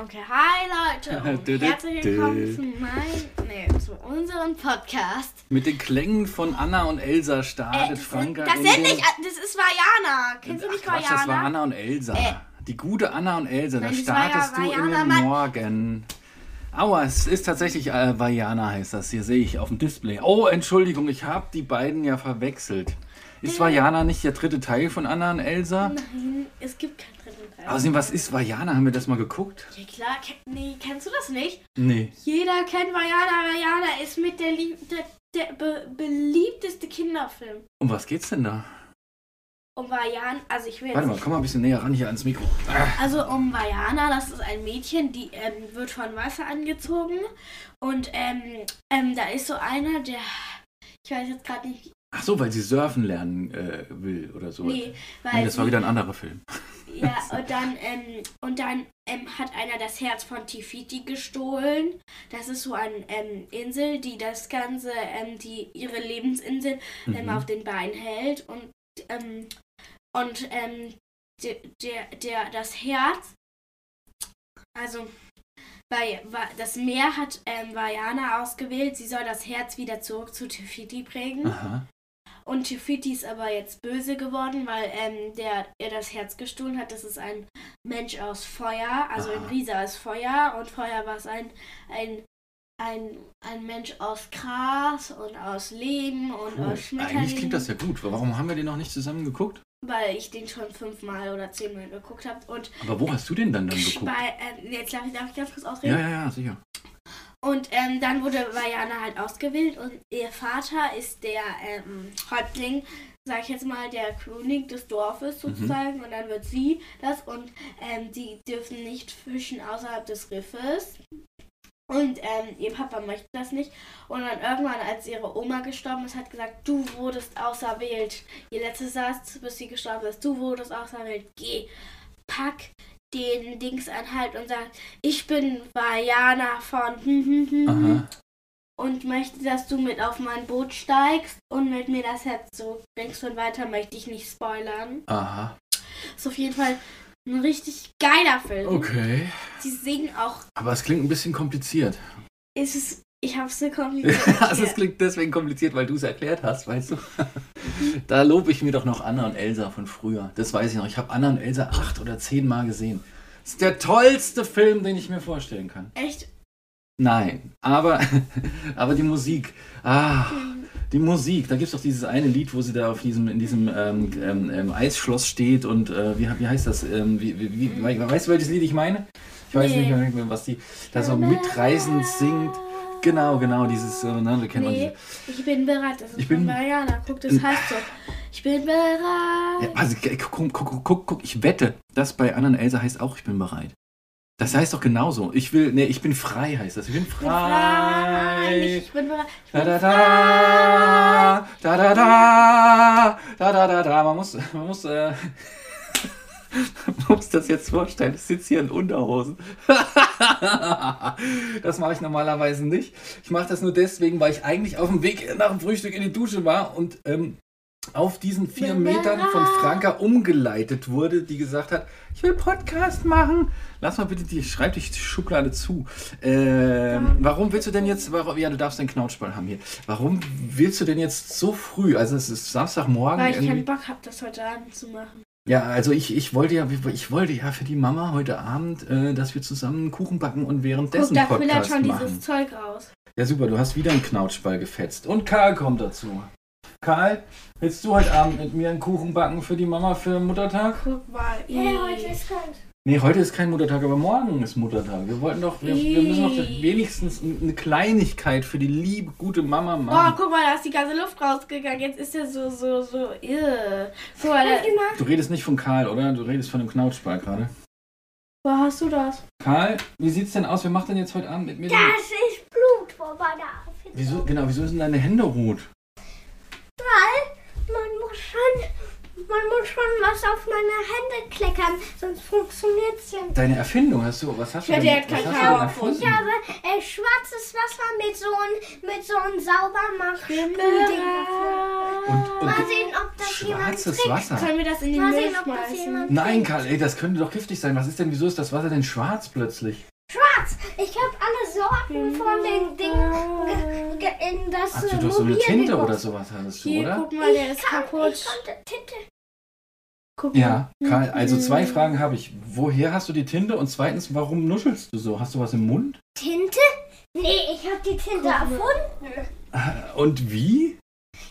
Okay, hi Leute und Du, du, herzlich du. willkommen zu, mein, nee, zu unserem Podcast. Mit den Klängen von Anna und Elsa startet Äh, Franka. das in sind den- nicht, das ist Vajana. Kennst du Ach nicht Quatsch, Vajana? das war Anna und Elsa. Äh. Die gute Anna und Elsa, da Nein, ja startest du in Vajana, den Mann. Morgen. Aua, es ist tatsächlich äh, Vajana heißt das. Hier sehe ich auf dem Display. Oh, Entschuldigung, ich habe die beiden ja verwechselt. Ist Vajana nicht der dritte Teil von Anna und Elsa? Nein, es gibt keinen dritten Teil. Außerdem, was ist Vajana? Haben wir das mal geguckt? ja klar, ke nee, kennst du das nicht? Nee. Jeder kennt Vajana. Vajana ist mit der, lieb der, der be beliebteste Kinderfilm. Um was geht's denn da? Um Vajana, also ich will Warte mal, komm mal ein bisschen näher ran hier ans Mikro. Ah, Also um Vajana, das ist ein Mädchen, die ähm, wird von Wasser angezogen. Und ähm, ähm, da ist so einer, der. Ich weiß jetzt gerade nicht. Ach so, weil sie surfen lernen äh, will oder so. Nee, weil. Nee, das war wieder ein anderer Film. Ja, und dann, ähm, und dann ähm, hat einer das Herz von Tifiti gestohlen. Das ist so eine ähm, Insel, die das Ganze, ähm, die ihre Lebensinsel ähm, Mhm. auf den Beinen hält. Und, ähm, und ähm, der, der, der, das Herz, also bei, das Meer hat ähm, Vajana ausgewählt, sie soll das Herz wieder zurück zu Tifiti bringen. Aha. Und Tifiti ist aber jetzt böse geworden, weil ähm, der ihr das Herz gestohlen hat. Das ist ein Mensch aus Feuer, also ein Aha. Riese aus Feuer. Und vorher war es ein, ein, ein, ein Mensch aus Gras und aus Lehm und Cool. aus Schmetterlingen. Eigentlich klingt das ja gut. Warum haben wir den noch nicht zusammen geguckt? Weil ich den schon fünfmal oder zehnmal geguckt habe. Und Aber wo hast du den dann dann geguckt? bei, äh, jetzt darf ich, darf ich ganz kurz ausreden. Ja, ja, ja, sicher. Und ähm, dann wurde Vajana halt ausgewählt und ihr Vater ist der ähm, Häuptling, sag ich jetzt mal, der König des Dorfes sozusagen. Und dann wird sie das und ähm, die dürfen nicht fischen außerhalb des Riffes. Und ähm, ihr Papa möchte das nicht. Und dann irgendwann, als ihre Oma gestorben ist, hat gesagt, du wurdest auserwählt. Ihr letzter Satz, bis sie gestorben ist, du wurdest auserwählt. Geh, pack den Dings an halt und sag, ich bin Vajana von hm, hm, hm, und möchte, dass du mit auf mein Boot steigst und mit mir das Herz zurückbringst und weiter möchte ich nicht spoilern. Aha. Ist auf jeden Fall ein richtig geiler Film. Okay. Sie singen auch, Aber es klingt ein bisschen kompliziert. ist es, ich hab's so kompliziert. also es klingt deswegen kompliziert, weil du es erklärt hast, weißt du? da lobe ich mir doch noch Anna und Elsa von früher. Das weiß ich noch. Ich habe Anna und Elsa acht oder zehn Mal gesehen. Das ist der tollste Film, den ich mir vorstellen kann. Echt? Nein, aber, aber die Musik. Ah, die Musik. Da gibt es doch dieses eine Lied, wo sie da auf diesem, in diesem ähm, ähm, ähm, Eisschloss steht und äh, wie, wie heißt das? Ähm, wie, wie, wie, weißt du, welches Lied ich meine? Ich weiß Nee. nicht mehr, was die da so mitreißend singt. Genau, genau, dieses, äh, ne, wir kennen Nee, diese. ich bin bereit. Das ist Ich von bin- Vajana. Guck, das heißt so. Ich bin bereit. Ja, also, guck, guck, guck, guck, ich wette, das bei Anna und Elsa heißt auch, ich bin bereit. Das heißt doch genauso. Ich will, nee, ich bin frei heißt das. Ich bin Ich bin frei. frei. Ich bin bereit. Ich Da bin da frei. da, da da da, da da da da. Man muss, man muss, äh, man muss das jetzt vorstellen. Ich sitze hier in Unterhosen. das mache ich normalerweise nicht. Ich mache das nur deswegen, weil ich eigentlich auf dem Weg nach dem Frühstück in die Dusche war und ähm, auf diesen vier Metern von. Franka umgeleitet wurde, die gesagt hat, ich will Podcast machen. Lass mal bitte die, schreib dich die Schublade zu. Ähm, warum willst du denn jetzt, warum, ja, du darfst den Knautschball haben hier. Warum willst du denn jetzt so früh, also es ist Samstagmorgen Weil ich irgendwie? keinen Bock habe, das heute Abend zu machen. Ja, also ich, ich wollte ja, ich wollte ja für die Mama heute Abend, äh, dass wir zusammen einen Kuchen backen und Guck, währenddessen da quillert Podcast schon machen. dieses Zeug raus. Ja, super, du hast wieder einen Knautschball gefetzt. Und Karl kommt dazu. Karl, willst du heute Abend mit mir einen Kuchen backen für die Mama für Muttertag? Guck mal. Hey, heute ist kalt. Nee, heute ist kein Muttertag, aber morgen ist Muttertag. Wir wollten doch, wir, wir müssen doch wenigstens eine Kleinigkeit für die liebe, gute Mama Boah, machen. guck mal, da ist die ganze Luft rausgegangen. Jetzt ist er so, so, so, irr. Guck mal, da, Du redest nicht von Karl, oder? Du redest von dem Knautschball gerade. wo hast du das? Karl, wie sieht's denn aus? Wer macht denn jetzt heute Abend mit mir? den- Das ist Blut meiner Aufhängung. Wieso, genau, wieso sind deine Hände rot? Weil man muss schon was auf meine Hände kleckern, sonst funktioniert es ja nicht. Deine Erfindung, hast du, was hast du Ja, denn, der hat was kein hast du erfunden? Ich habe äh, schwarzes Wasser mit so einem mit so einem Saubermach-Sprühding. Und, Mal und sehen, ob das jemand schwarzes trinkt. Wasser. Können wir das in den Mal sehen, ob das jemand Nein. Karl, ey, das könnte doch giftig sein. Was ist denn, wieso ist das Wasser denn schwarz plötzlich? Schwarz. Ich habe alle Sorten von den Dingen ge- ge- in das Ach, äh, du doch so eine Tinte gegossen. oder sowas hattest du, Hier, oder? guck mal, der ist Ich kann, kaputt. Ich konnte Tinte. Guck Ja, Karl, also zwei Fragen habe ich. Woher hast du die Tinte? Und zweitens, warum nuschelst du so? Hast du was im Mund? Tinte? Nee, ich habe die Tinte erfunden. Und wie?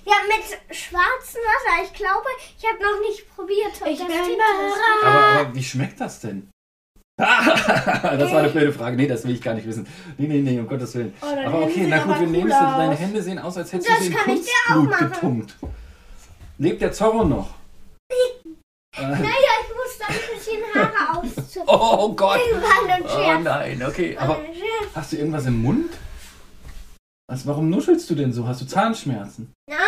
Ja, mit schwarzem Wasser. Ich glaube, ich habe noch nicht probiert, ob Ich das bin Tinte ist. Aber, aber wie schmeckt das denn? das war eine blöde Frage. Nee, das will ich gar nicht wissen. Nee, nee, nee, um Gottes Willen. Oh, Aber okay, na gut, wir nehmen es. Deine. Hände sehen aus, als hättest Das du sie in kann ich dir auch Kunstblut machen. getunkt. Lebt der Zorro noch? Äh, Naja, ich muss da ein bisschen Haare auszupfen. oh Gott. Oh nein, okay. Aber hast du irgendwas im Mund? Was, warum nuschelst du denn so? Hast du Zahnschmerzen? Nein.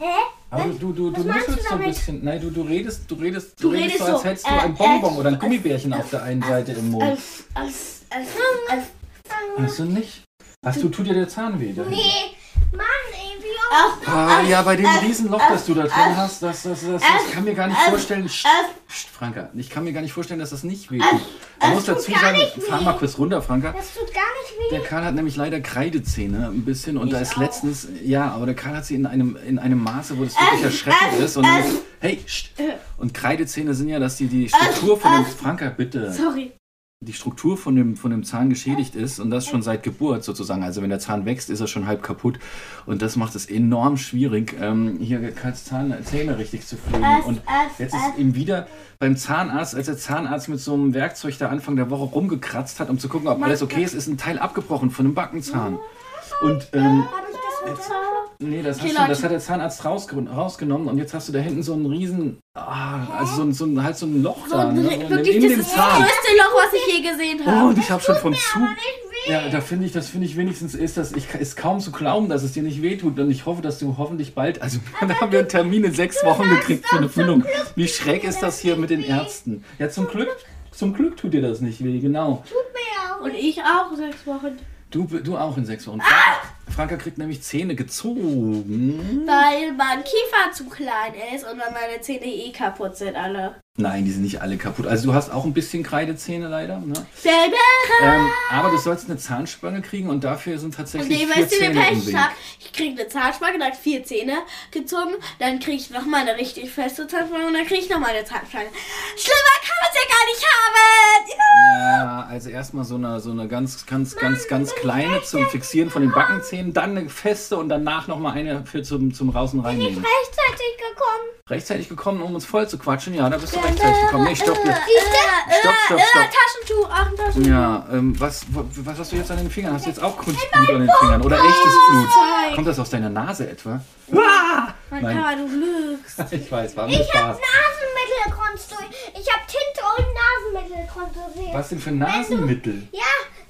Hä? Aber du, du, du Was meinst nuschelst du so ein bisschen. Nein, du, du redest, du redest, Du du redest redest so, als hättest du äh, ein Bonbon äh, oder ein Gummibärchen auf der einen Seite im Mund. Als, als, als, als, Hast du nicht? Hast du, tut dir der Zahn weh? dahin? Nee. Mann, ey, wie Ach, oft? Ah, ja, bei dem äh, Riesenloch, das du da drin äh, hast, das, das, das, äh, ich kann mir gar nicht äh, vorstellen. Psst, äh, psst, Franka, ich kann mir gar nicht vorstellen, dass das nicht wehtut. Man muss dazu sagen, fahr mal kurz runter, Franka. Das tut gar nicht weh. Der Karl hat nämlich leider Kreidezähne ein bisschen und Ich da ist auch. letztens, ja, aber der Karl hat sie in einem, in einem Maße, wo das wirklich erschreckend ist. Und dann, hey, psst. und Kreidezähne sind ja, dass die, die Struktur von dem, Franka, bitte, sorry. Die Struktur von dem, von dem Zahn geschädigt ist und das schon seit Geburt sozusagen. Also wenn der Zahn wächst, ist er schon halb kaputt und das macht es enorm schwierig, ähm, hier Zahn, Zähne richtig zu pflegen. Und jetzt ist ihm wieder beim Zahnarzt, als der Zahnarzt mit so einem Werkzeug da Anfang der Woche rumgekratzt hat, um zu gucken, ob alles okay ist, ist ein Teil abgebrochen von einem Backenzahn. Und ähm, mit nee, das, Okay, hast du, das hat der Zahnarzt rausge rausgenommen und jetzt hast du da hinten so einen riesen, ah, also so ein, so ein, halt so ein Loch So, da, ne? so wirklich, in das dem ist das größte Loch, was ich je gesehen Oh, habe. und ich habe schon vom Zug. nicht weh. Ja, da finde ich, das finde ich wenigstens ist das, ich ist kaum zu glauben, dass es dir nicht wehtut und ich hoffe, dass du hoffentlich bald, also dann haben wir einen Termin in sechs Wochen gekriegt für eine Füllung. Wie schräg ist das hier mit den Ärzten? Ja, zum Glück, zum Glück tut dir das nicht weh, genau. Tut mir auch. Und ich auch sechs Wochen. Du, du auch in sechs Wochen. Franka, Franka kriegt nämlich Zähne gezogen. Weil mein Kiefer zu klein ist und dann meine Zähne eh kaputt sind alle. Nein, die sind nicht alle kaputt. Also du hast auch ein bisschen Kreidezähne leider. Ne? Ähm, aber du sollst eine Zahnspange kriegen und dafür sind tatsächlich nee, vier weißt du, wie Zähne im Pech Weg. ich hab? Ich krieg eine Zahnspange, dann vier Zähne gezogen, dann krieg ich nochmal eine richtig feste Zahnspange und dann krieg ich nochmal eine Zahnspange. Schlimmer kann man ja gar nicht haben! Ja. Ja, also erstmal so eine, so eine ganz, ganz, ganz, ganz kleine zum Fixieren von den Backenzähnen, dann eine feste und danach nochmal eine für zum, zum Raus- und Reinnehmen. Rechtzeitig gekommen. Rechtzeitig gekommen, um uns voll zu quatschen? Ja, da bist du rechtzeitig gekommen. Nee, stopp jetzt. Äh, Stopp, stopp, äh, stopp. Taschentuch, auch ein Taschentuch. Ja, ähm, was, wa- was hast du jetzt an den Fingern? Hast du jetzt auch Kunstblut an den Fingern oder echtes Blut? Kommt das aus deiner Nase etwa? Mein Nein. Kamera, du lügst. Ich weiß, war mir Ich hab Spaß. Ich hab Tinte und Nasenmittel konstruiert. Was denn für Nasenmittel? Ja,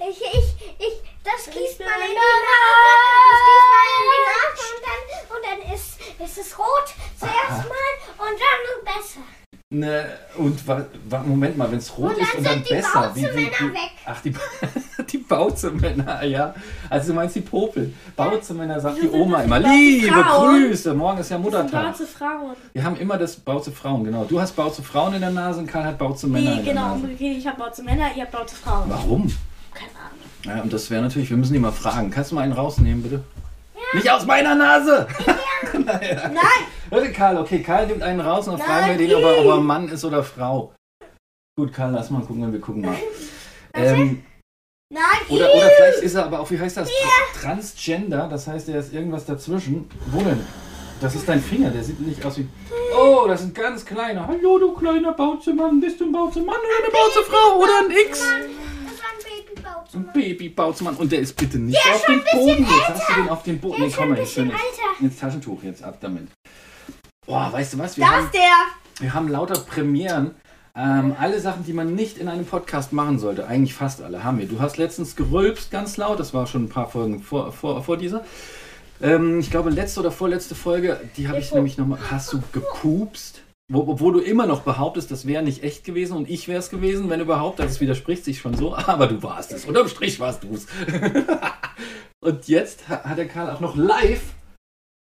ich, ich, ich, das gießt man in die bereit. Nase. Das gießt man in die Nase und dann, und dann ist, ist es rot zuerst mal und dann besser. Ne, und wa, wa, Moment mal, wenn es rot dann ist und dann besser. Wie, wie, Bauzemänner wie, weg. ach, die, die Bauzemänner, ja. Also du meinst die Popel. Bauzemänner sagt die Oma immer. Bauze Liebe Frauen. Grüße, morgen ist ja Muttertag. Schwarze Frauen. Wir haben immer das Bauze Frauen, genau. Du hast Bauze Frauen in der Nase und Karl hat Bauze Männer Nee, in der genau. Nase. umgekehrt. Ich hab Bauze Männer, ihr habt Bauze Frauen. Warum? Keine Ahnung. Ja, und das wäre natürlich, wir müssen die mal fragen. Kannst du mal einen rausnehmen, bitte? Nicht aus meiner Nase! Nein! Warte, Karl, okay, Karl nimmt einen raus und dann fragen wir den, ob er, ob er Mann ist oder Frau. Gut, Karl, lass mal gucken, wir gucken mal. Ähm, Nein! oder, oder vielleicht ist er aber auch, wie heißt das? Transgender, das heißt, er ist irgendwas dazwischen. Wo denn? Das ist dein Finger, der sieht nicht aus wie. Oh, das ist ein ganz kleiner. Hallo, du kleiner Bauzemann. Bist du ein Bauzemann oder eine Bauzefrau oder ein X? Das war ein Babybauzemann. Und der ist bitte nicht auf dem Boden. Jetzt hast du den auf den Boden. Der Nee, komm mal, jetzt, schön. jetzt Taschentuch, jetzt ab damit. Boah, weißt du was? Wir Da haben, ist der! wir haben lauter Premieren. Ähm, alle Sachen, die man nicht in einem Podcast machen sollte, eigentlich fast alle, haben wir. Du hast letztens gerülpst ganz laut, das war schon ein paar Folgen vor, vor, vor dieser. Ähm, ich glaube, letzte oder vorletzte Folge, die habe ich nämlich nochmal. Hast du gepupst? Wo, obwohl du immer noch behauptest, das wäre nicht echt gewesen und ich wäre es gewesen, wenn überhaupt, das widerspricht sich schon so, aber du warst es. Unterm Strich warst du es. und jetzt ha- hat der Karl auch noch live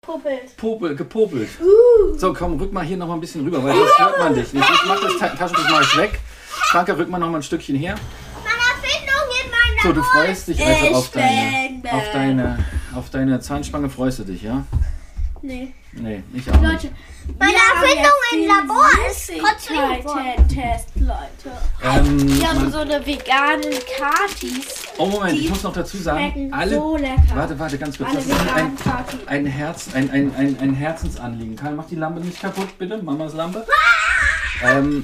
Puppelt. popel, gepopelt. Uh. So, komm, rück mal hier noch mal ein bisschen rüber, weil sonst hört man dich nicht. Ich mach das Ta Taschentuch mal weg. Franke, rück mal noch mal ein Stückchen her. So, du freust dich also auf deine, auf deine, auf deine Zahnspange freust du dich, ja? Nee. Nee, ich auch nicht. Leute, Meine wir haben Erfindung im Labor ist trotzdem Süßigkeiten-Test, Leute. Ähm, Wir haben so eine veganen Katis. oh Moment, ich muss noch dazu sagen, alle, so lecker. warte, warte, ganz kurz, Alle das ist ein, ein Herz, ein, ein, ein, ein Herzensanliegen. Karl, mach die Lampe nicht kaputt, bitte, Mamas Lampe. Ähm,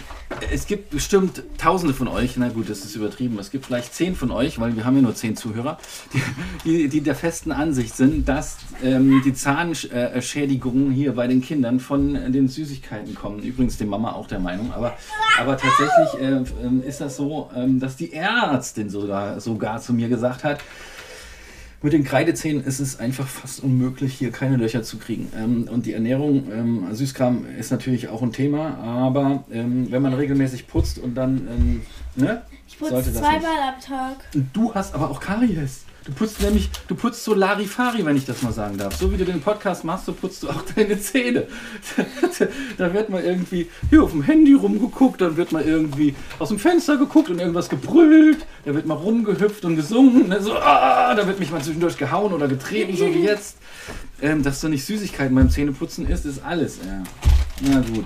es gibt bestimmt Tausende von euch, na gut, das ist übertrieben, es gibt vielleicht zehn von euch, weil wir haben ja nur zehn Zuhörer, die, die, der festen Ansicht sind, dass ähm, die Zahnschädigungen hier bei den Kindern von den Süßigkeiten kommen. Übrigens die Mama auch der Meinung, aber, aber tatsächlich äh, ähm, ist das so, ähm, dass die Ärztin sogar, sogar zu mir gesagt hat, mit den Kreidezähnen ist es einfach fast unmöglich, hier keine Löcher zu kriegen. Ähm, und die Ernährung, ähm, Süßkram ist natürlich auch ein Thema, aber ähm, wenn man regelmäßig putzt und dann, ähm, ne? Ich putze zweimal am Tag. Und du hast aber auch Karies. Du putzt nämlich, du putzt so Larifari, wenn ich das mal sagen darf. So wie du den Podcast machst, so putzt du auch deine Zähne. da wird mal irgendwie hier auf dem Handy rumgeguckt, dann wird mal irgendwie aus dem Fenster geguckt und irgendwas gebrüllt. Da wird mal rumgehüpft und gesungen. Ne? So, ah, da wird mich mal zwischendurch gehauen oder getreten, so wie jetzt. Ähm, dass du nicht Süßigkeiten beim Zähneputzen isst, ist alles. Ja. Na gut.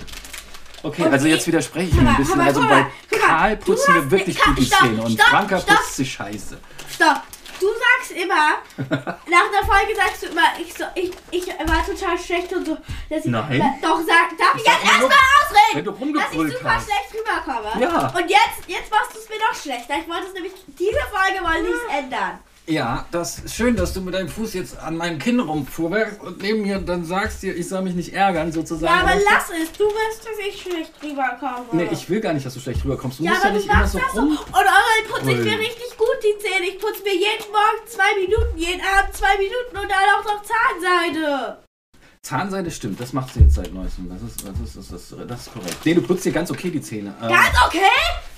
Okay, also jetzt widerspreche ich mir ein bisschen. Also bei Karl putzen wir wirklich Stopp, gut die stopp, Zähne und Franka putzt sie scheiße. Stopp. Du sagst immer, nach der Folge sagst du immer, ich, so, ich, ich war total schlecht und so. Dass ich, Nein. Doch, sag, darf ich sag jetzt erstmal ausreden? wenn du dass ich super hast. schlecht rüberkomme. Ja. Und jetzt, jetzt machst du es mir noch schlechter. Ich wollte es nämlich, diese Folge wollte ich es ändern. Ja, das ist schön, dass du mit deinem Fuß jetzt an meinem Kinn rumfuhrwerkst und neben mir dann sagst dir, ich soll mich nicht ärgern, sozusagen. Ja, aber ich- lass es. Du wirst, dass ich schlecht rüberkomme. Nee, ich will gar nicht, dass du schlecht rüberkommst. Du ja, musst aber ja du nicht immer so das so. rum. Und dann putze ich mir richtig gut die Zähne. Ich putze mir jeden Morgen zwei Minuten, jeden Abend zwei Minuten und dann auch noch Zahnseide. Zahnseide stimmt, das macht sie jetzt seit neuestem. Das ist, das ist, das ist, das ist korrekt. Nee, du putzt dir ganz okay die Zähne. Ähm, Ganz okay?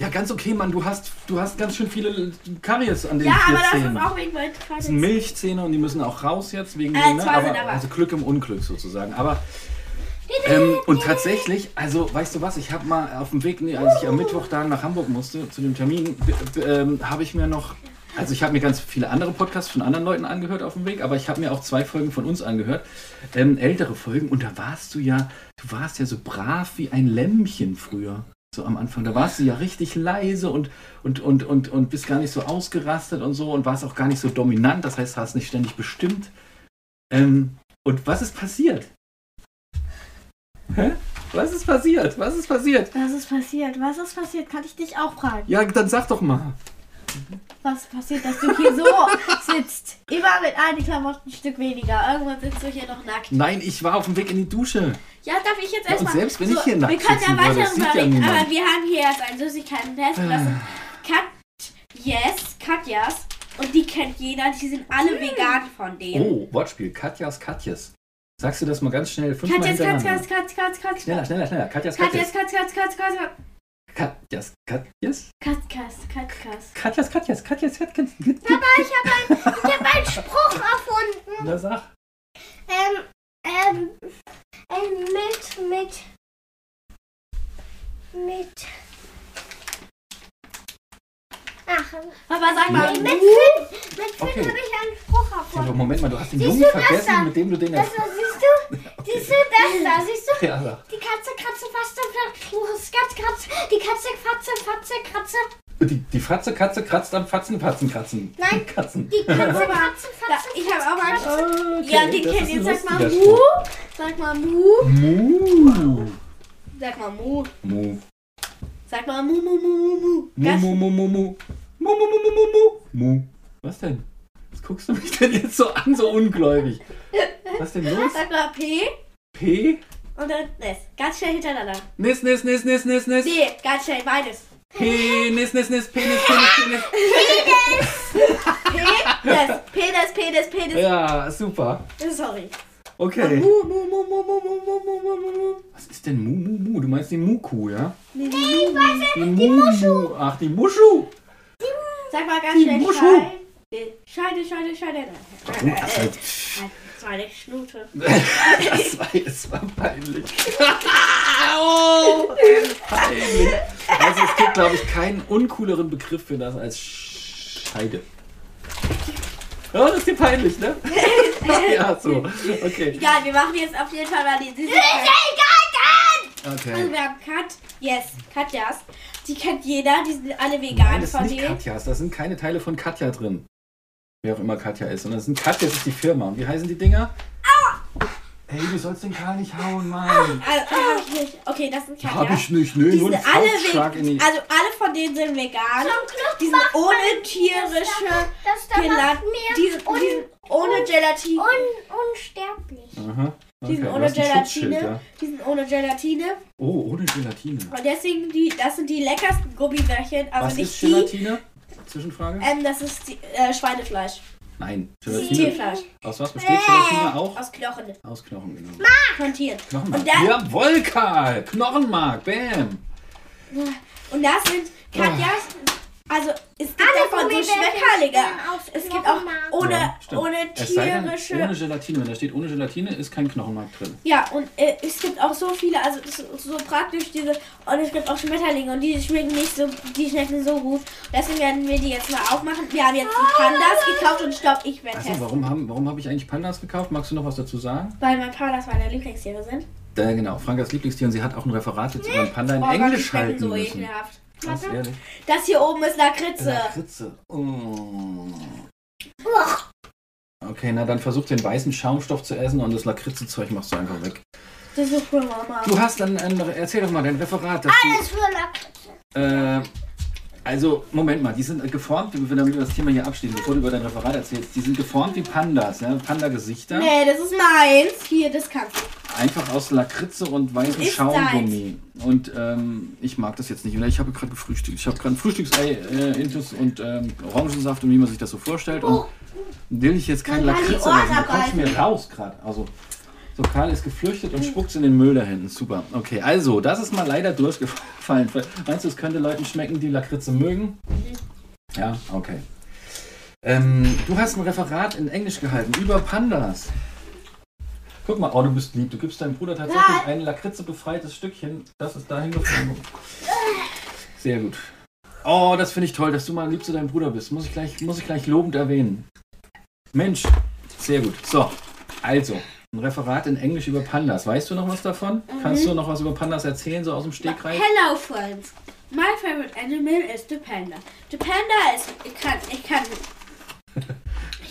ja, ganz okay, Mann. Du hast, du hast ganz schön viele Karies an den Ja, vier aber das Zähnen. ist auch wegen meinen Das sind Milchzähne und die müssen auch raus jetzt wegen Äh, dem, ne? aber, aber- also Glück im Unglück sozusagen. Aber ähm, und tatsächlich, also weißt du was, ich habe mal auf dem Weg, nee, als ich am Mittwoch da nach Hamburg musste zu dem Termin, b- ähm, habe ich mir noch, also ich habe mir ganz viele andere Podcasts von anderen Leuten angehört auf dem Weg, aber ich habe mir auch zwei Folgen von uns angehört, ähm, ältere Folgen und da warst du ja, du warst ja so brav wie ein Lämmchen früher. So am Anfang, da warst du ja richtig leise und, und, und, und, und bist gar nicht so ausgerastet und so und warst auch gar nicht so dominant, das heißt, hast nicht ständig bestimmt. Ähm, und was ist passiert? Hä? Was ist passiert? Was ist passiert? Was ist passiert? Was ist passiert? Kann ich dich auch fragen. Ja, dann sag doch mal. Was passiert, dass du hier so sitzt? Immer mit einem Klamotten ein Stück weniger. Irgendwann sitzt du hier noch nackt. Nein, ich war auf dem Weg in die Dusche. Ja, darf ich jetzt Ja, und erstmal. selbst wenn ich hier nackt Wir können ja weiter das sieht ja aber wir haben hier jetzt einen Süßigkeiten-Test. und Das sind Katjes, Katjas. Und die kennt jeder. Die sind alle vegan von denen. Oh, Wortspiel. Katjas, Katjes. Sagst du das mal ganz schnell fünfmal Katjas, Katjas? Katjas, Katjas, Katjas. Schneller, schneller, schneller. Katjas, Katjas, Katjes. Katjas, Katjas, Katjas. Katjas, Katjes. Katjas, Katjas. Katjas, Katjas, Katjas, Katjas. Papa, ich habe ein, ich hab einen Spruch erfunden. Na sag. Ähm, ähm, ähm, mit, mit, mit. Papa, sag mal. mit fünf, mit fünf Okay. habe ich einen Spruch Ja, aber erfunden. Moment mal, du hast den Siehst Jungen vergessen, da? mit dem du den Das, da, siehst du? Siehst du das da? Siehst du? Ja, sag. Die Katze kratze fast am Katz, Katz. Die Katze fatze, fatze, kratze. Die, die Fratze, Katze kratzt am Fatzen, Fatzen, Kratzen. Nein. Katzen. Die Katze Papa, kratze, Da, fatze, ich habe auch mal. Ah, Okay, Ja, die das kennt ihr. Sag mal Mu. Sag mal Mu. Mu. Sag mal Mu. Mu. Sag mal Mu, Mu, Mu, Mu, Mu. Mu, mu, mu, mu, mu. Mu, mu, mu, mu, mu, mu. Mu. Was denn? Was guckst du mich denn jetzt so an, so ungläubig? Was denn los? Sag mal P P? und dann S. Ganz schnell hintereinander. Nis, nis, nis, nis, nis, nis. Nee, ganz schnell beides. Penis, nis, nis, Penis, Penis, Penis. Penis, Penis, Penis, Penis. Ja, super. Sorry. Okay. Mu, mu, mu, mu, mu, mu, mu, mu, mu, mu, mu. Was ist denn Mu, Mu, Mu? Du meinst die Muku, ja? Nee, die Mu. Die Mu, Ach, die Muschu. Sag mal ganz schnell. Scheide. Scheide, Scheide, Scheide. Oh, das, war, Das war eine Schnute. das war jetzt mal peinlich. oh, peinlich. Also es gibt, glaube ich, keinen uncooleren Begriff für das als Scheide. Oh, das ist dir peinlich, ne? ja, so. Okay. Egal, wir machen jetzt auf jeden Fall mal die Süßigkeit. Also okay. wir haben Kat, yes, Katjas. Die kennt jeder, die sind alle vegan Nein, das von sind nicht denen. Katjas, da sind keine Teile von Katja drin. Wer auch immer Katja ist. Sondern das sind Katja, das ist die Firma. Und wie heißen die Dinger? Hey, du sollst den Karl nicht hauen, Mann. Also, hab ich nicht. Okay, das sind Katjas. Hab ich nicht? Die Nur sind ein alle in die... Also alle von denen sind vegan. Die sind ohne tierische Das da Gelat macht mir die, sind- die sind ohne Gelatine. un unsterblich. Aha. Die sind Okay, ohne Gelatine. ja. Die sind ohne Gelatine. Oh, ohne Gelatine. Und deswegen, die, das sind die leckersten Gummibärchen. Also Was nicht ist die. Gelatine? Zwischenfrage? Ähm, das ist die, äh, Schweinefleisch. Nein, Das ist Gelatine. Tierfleisch. Aus was besteht Gelatine auch? Aus Knochen. Aus Knochen, genau. Von Tieren. Knochenmark. Und dann- Jawohl, Karl! Knochenmark, bam! Und das sind Katjas. Also es gibt Alle davon so aus Es gibt auch ohne, Ja, ohne Es sei denn, tierische. ohne Gelatine. Wenn da steht ohne Gelatine, ist kein Knochenmark drin. Ja, und äh, es gibt auch so viele, also das ist so praktisch diese, und es gibt auch Schmetterlinge und die schmecken nicht so, die schmecken so gut. Deswegen werden wir die jetzt mal aufmachen. Wir haben jetzt die Pandas gekauft und stopp, ich werde Achso, testen. warum habe warum hab ich eigentlich Pandas gekauft? Magst du noch was dazu sagen? Weil mein Pandas meine Lieblingstiere sind. Äh, genau, Frankas Lieblingstier und sie hat auch ein Referat jetzt über einen Panda in Oh Gott, Englisch schmecken halten so müssen. ekelhaft. Ganz ehrlich. Das hier oben ist Lakritze. Lakritze. Oh. Okay, na dann versuch den weißen Schaumstoff zu essen und das Lakritze-Zeug machst du einfach weg. Das ist für Mama. Du hast dann, ein, erzähl doch mal dein Referat dazu. Alles für Lakritze. Äh, also, Moment mal, die sind geformt, damit wir das Thema hier abschließen, bevor du über dein Referat erzählst. Die sind geformt wie Pandas, ja? Panda-Gesichter. Nee, das ist meins. Hier, das kannst du. Einfach aus Lakritze und weißem Ist Schaumgummi. Und ähm, ich mag das jetzt nicht. Ich habe gerade gefrühstückt. Ich habe gerade ein Frühstücksei, äh, Intus und ähm, Orangensaft und wie man sich das so vorstellt. Und will ich jetzt kein Lakritze essen. Da kommt mir abreißen. raus gerade. Also, so Karl ist geflüchtet und spuckt in den Müll da hinten. Super. Okay, also, das ist mal leider durchgefallen. Meinst du, es könnte Leuten schmecken, die Lakritze mögen? Ja, okay. Ähm, du hast ein Referat in Englisch gehalten über Pandas. Guck mal, oh, du bist lieb. Du gibst deinem Bruder tatsächlich ein Lakritze-befreites Stückchen. Das ist dahin geflogen. Sehr gut. Oh, das finde ich toll, dass du mal lieb zu deinem Bruder bist. Muss ich gleich, muss ich gleich lobend erwähnen. Mensch, sehr gut. So, also, ein Referat in Englisch über Pandas. Weißt du noch was davon? Kannst du noch was über Pandas erzählen, so aus dem Stegreif? Hello, friends. My favorite animal is the panda. The panda ist. Ich kann. Ich kann.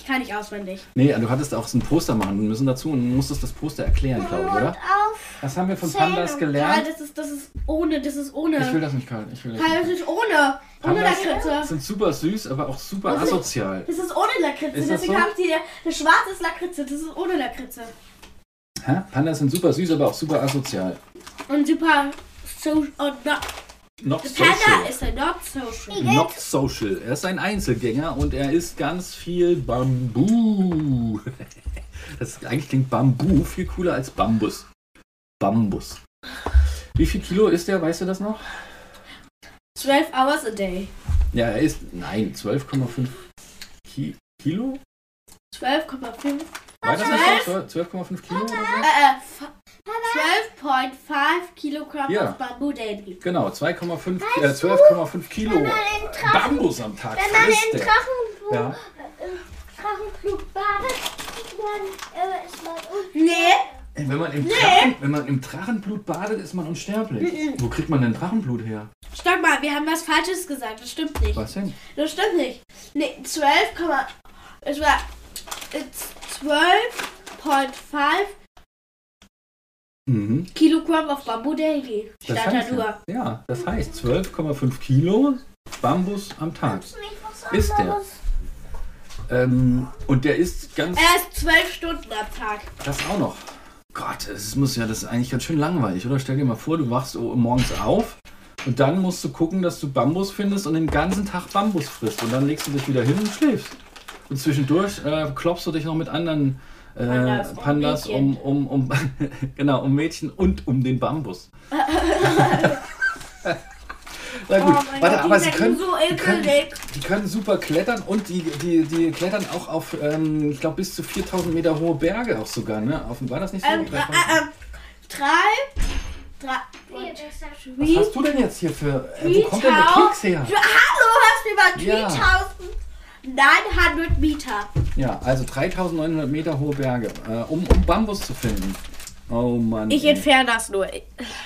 Ich kann nicht auswendig. Nee, du hattest auch so ein Poster machen müssen dazu und musstest das Poster erklären, glaube ich, oder? auf. Was haben wir von Zähne. Pandas gelernt? das ist, das ist ohne. Das ist ohne. Ich will das nicht, Karl. Ich will das Karl, das nicht. ist ohne. Ohne Pandas Lakritze. sind super süß, aber auch super ist- asozial. Das ist ohne Lakritze. Ist das Deswegen so? haben sie. Das schwarze ist Lakritze. Das ist ohne Lakritze. Hä? Pandas sind super süß, aber auch super asozial. Und super. So. Und not, the panda social. is a not social. Not social. Er ist ein Einzelgänger und er isst ganz viel Bambu. Das eigentlich klingt Bambu viel cooler als Bambus. Bambus. Wie viel Kilo ist der? Weißt du das noch? 12 hours a day. Ja, er ist. Nein, 12,5 Ki Kilo? 12,5. War das nicht so? 12,5 Kilo oder so? Äh, äh, 12,5 Kilogramm Ja. of Bamboo Daily. Genau, 2,5 äh, 12,5 Kilo Bambus am Tag Wenn man frisst in der. Drachenblut, Ja. äh, Drachenblut badet, dann äh, ist man unten. Nee, Wenn man, im Drachen, wenn man im Drachenblut badet, ist man unsterblich. Wo kriegt man denn Drachenblut her? stopp mal, wir haben was Falsches gesagt. Das stimmt nicht. Was denn? Das stimmt nicht. Nee, 12, es war äh, 12,5 Mhm. Kilogramm of Bamboo Daily. Das heißt, nur. ja, ja, das heißt 12,5 Kilo Bambus am Tag. Ist der? Ähm, und der ist ganz. Er ist 12 Stunden am Tag. Das auch noch. Gott, es muss ja, das ist eigentlich ganz schön langweilig, oder? Stell dir mal vor, du wachst morgens auf und dann musst du gucken, dass du Bambus findest und den ganzen Tag Bambus frisst. Und dann legst du dich wieder hin und schläfst. Und zwischendurch äh, klopfst du dich noch mit anderen äh, Pandas, um um, um, um, genau, um Mädchen und um den Bambus. Na gut, oh warte, aber sie können, so die können, die, können, super klettern und die, die, die klettern auch auf, ähm, ich glaube, bis zu 4000 Meter hohe Berge auch sogar, ne? Auf, war das nicht so? Ähm, äh, ähm drei, drei, drei, Was hast du denn jetzt hier für, äh, wo kommt denn der Keks her? Hallo, hast du über 3000 900 Meter. Ja, also 3900 Meter hohe Berge, äh, um, um Bambus zu finden. Oh Mann. Ich entferne das nur.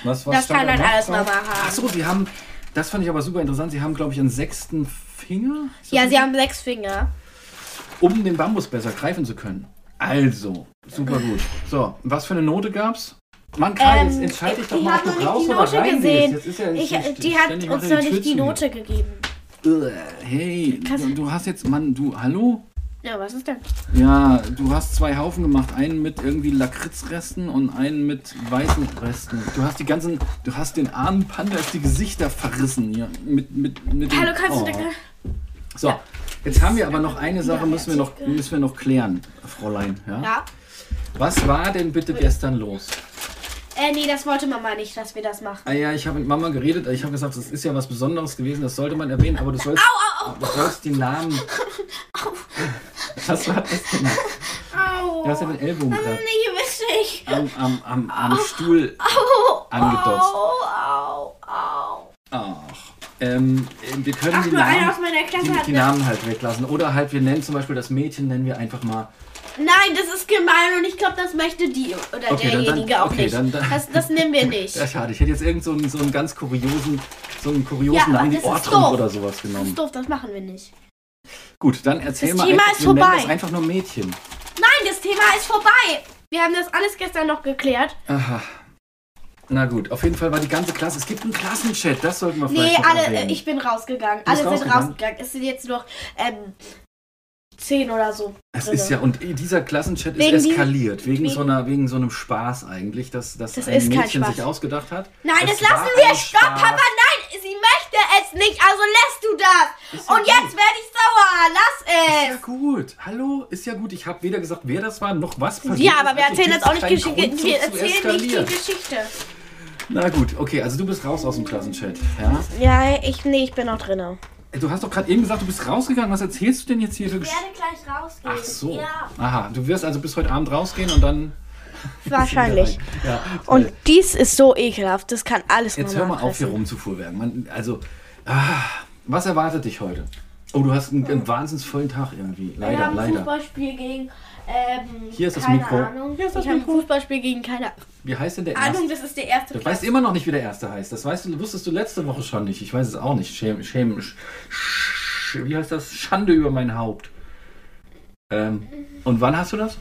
Was, was das kann halt dann alles nochmal haben. Achso, sie haben, das fand ich aber super interessant, sie haben, glaube ich, einen sechsten Finger? So ja, sie haben sechs Finger. Um den Bambus besser greifen zu können. Also, super gut. So, was für eine Note gab's? Mann, Karl, ähm, jetzt entscheide ähm, ich doch mal, ob du raus oder rein gesehen. Ja, Die hat uns noch nicht die Note gegeben. Hey, du, du hast jetzt, Mann, du, hallo? Ja, was ist denn? Ja, du hast zwei Haufen gemacht. Einen mit irgendwie Lakritzresten und einen mit weißen Resten. Du hast die ganzen, du hast den armen Pandas die Gesichter verrissen hier. Mit, mit, mit Hallo, kannst oh. du denn... So, jetzt haben wir aber noch eine Sache, müssen wir noch, müssen wir noch klären, Fräulein. Ja? Ja. Was war denn bitte gestern los? Äh, nee, das wollte Mama nicht, dass wir das machen. Ah ja, ich habe mit Mama geredet. Ich habe gesagt, das ist ja was Besonderes gewesen, das sollte man erwähnen, aber du sollst, du sollst die Namen. Was war das denn? Au. Du hast ja den Ellbogen gerade Nee, ihr wisst nicht. am, am, am, am Stuhl Au. angedotzt. Au, au, au. Ach, ähm, wir können Ach, die, Namen, die, die Namen halt weglassen. Oder halt, wir nennen zum Beispiel das Mädchen, nennen wir einfach mal. Nein, das ist gemein und ich glaube, das möchte die oder Okay, dann- derjenige dann- auch okay, nicht. dann- dann- das, das nehmen wir nicht. Ja, schade, ich hätte jetzt irgend so einen, so einen ganz kuriosen, so einen kuriosen Ja, Namen wie das doof. oder sowas Das genommen. ist doof, das machen wir nicht. Gut, dann erzähl Das mal Thema ist wir vorbei. das einfach nur Mädchen. Nein, das Thema ist vorbei. Wir haben das alles gestern noch geklärt. Aha. Na gut, auf jeden Fall war die ganze Klasse. Es gibt einen Klassenchat, das sollten wir vielleicht Nee, alle, erwähnen. ich bin rausgegangen. Alle sind rausgegangen? rausgegangen. Es sind jetzt noch ähm, zehn oder so. Es drinne. ist ja, und dieser Klassenchat Wegen ist eskaliert, wegen, wegen- so einer, wegen so einem Spaß eigentlich, dass, dass Das ein Mädchen sich ausgedacht hat. Nein, Es das lassen wir. Stopp, Spaß. Papa, nein, sie möchte es nicht, also lässt du das. Ja Und jetzt gut. werde ich sauer. Lass Ist ja es. gut. Hallo, ist ja gut. Ich habe weder gesagt, wer das war, noch was passiert Ja, aber wir Also erzählen jetzt auch nicht Geschichte. Wir erzählen nicht die Geschichte. Na gut, okay, also du bist raus aus dem Klassenchat. Ja? Ja, ich, nee, ich bin noch drin. Du hast doch gerade eben gesagt, du bist rausgegangen. Was erzählst du denn jetzt hier Ich werde gleich rausgehen. Ach so. Ja. Aha, du wirst also bis heute Abend rausgehen und dann. Wahrscheinlich. Ja. Und dies ist so ekelhaft. Das kann alles Jetzt hör mal auf, hier rumzufuhrwerken. Man, also, ah, was erwartet dich heute? Oh, du hast einen, einen wahnsinns vollen Tag irgendwie. Wir Leider, haben ein leider. Fußballspiel gegen. Ähm, Hier ist das keine Mikro. Ahnung. Hier ist das ich habe ein Mikro. Fußballspiel gegen keine Wie heißt denn der erste? Ahnung. Das ist der erste. Du Platz. weißt immer noch nicht, wie der erste heißt. Das weißt du, wusstest du letzte Woche schon nicht. Ich weiß es auch nicht. Schäm, schäm, sch, sch, wie heißt das? Schande über mein Haupt. Ähm, und wann hast du das?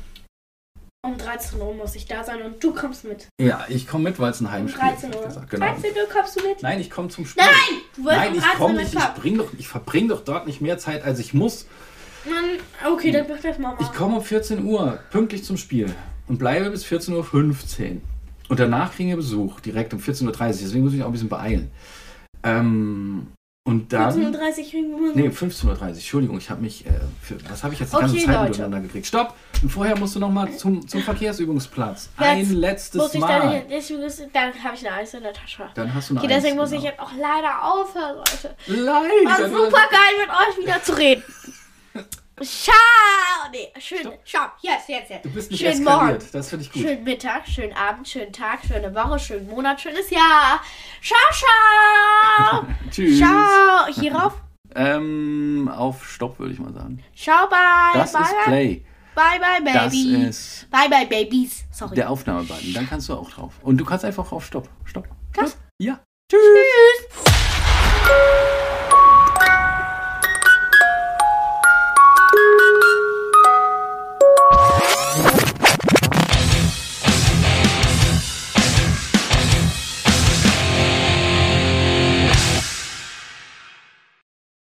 Um 13 Uhr muss ich da sein und du kommst mit. Ja, ich komme mit, weil es ein Heimspiel 13 ist. hab Uhr. ich gesagt. Genau. 13 Uhr kommst du mit? Nein, ich komme zum Spiel. Nein! Du wirst Nein, um ich 13 komme Uhr nicht. Ich, kommen. bring doch, ich verbringe doch dort nicht mehr Zeit, als ich muss. Mann, okay, dann mach das Mama. Ich komme um 14 Uhr pünktlich zum Spiel und bleibe bis 14.15 Uhr. Und danach kriegen wir Besuch, direkt um 14.30 Uhr. Deswegen muss ich mich auch ein bisschen beeilen. Ähm, und dann. 14.30 Uhr. Nee, 15.30 Uhr. Entschuldigung, ich habe mich. Äh, für, was habe ich jetzt die Okay, ganze Zeit Leute. miteinander gekriegt? Stopp! Und vorher musst du nochmal zum, zum Verkehrsübungsplatz. Jetzt Ein letztes muss ich Mal. dann, deswegen muss- dann habe ich eine Eis in der Tasche. Dann hast du eine Okay, deswegen Eins, muss ich genau. jetzt auch leider aufhören, Leute. Leider. War super geil mit euch wieder zu reden. Ciao! Nee, schön. Stopp. Jetzt, jetzt, jetzt. Du bist nicht Schönen eskaliert. Morgen. Das finde ich gut. Schönen Mittag, schönen Abend, schönen Tag, schöne Woche, schönen Monat, schönes Jahr. Ciao, ciao! Tschüss. ciao! Hierauf? Ähm, auf Stopp würde ich mal sagen. Ciao, bye! Das bye, ist bye. Play. Bye, bye, Das baby. ist Bye, bye, babies. Sorry. der Aufnahmebutton. Dann kannst du auch drauf. Und du kannst einfach auf Stopp. Stopp. Das? Ja. Tschüss. Tschüss.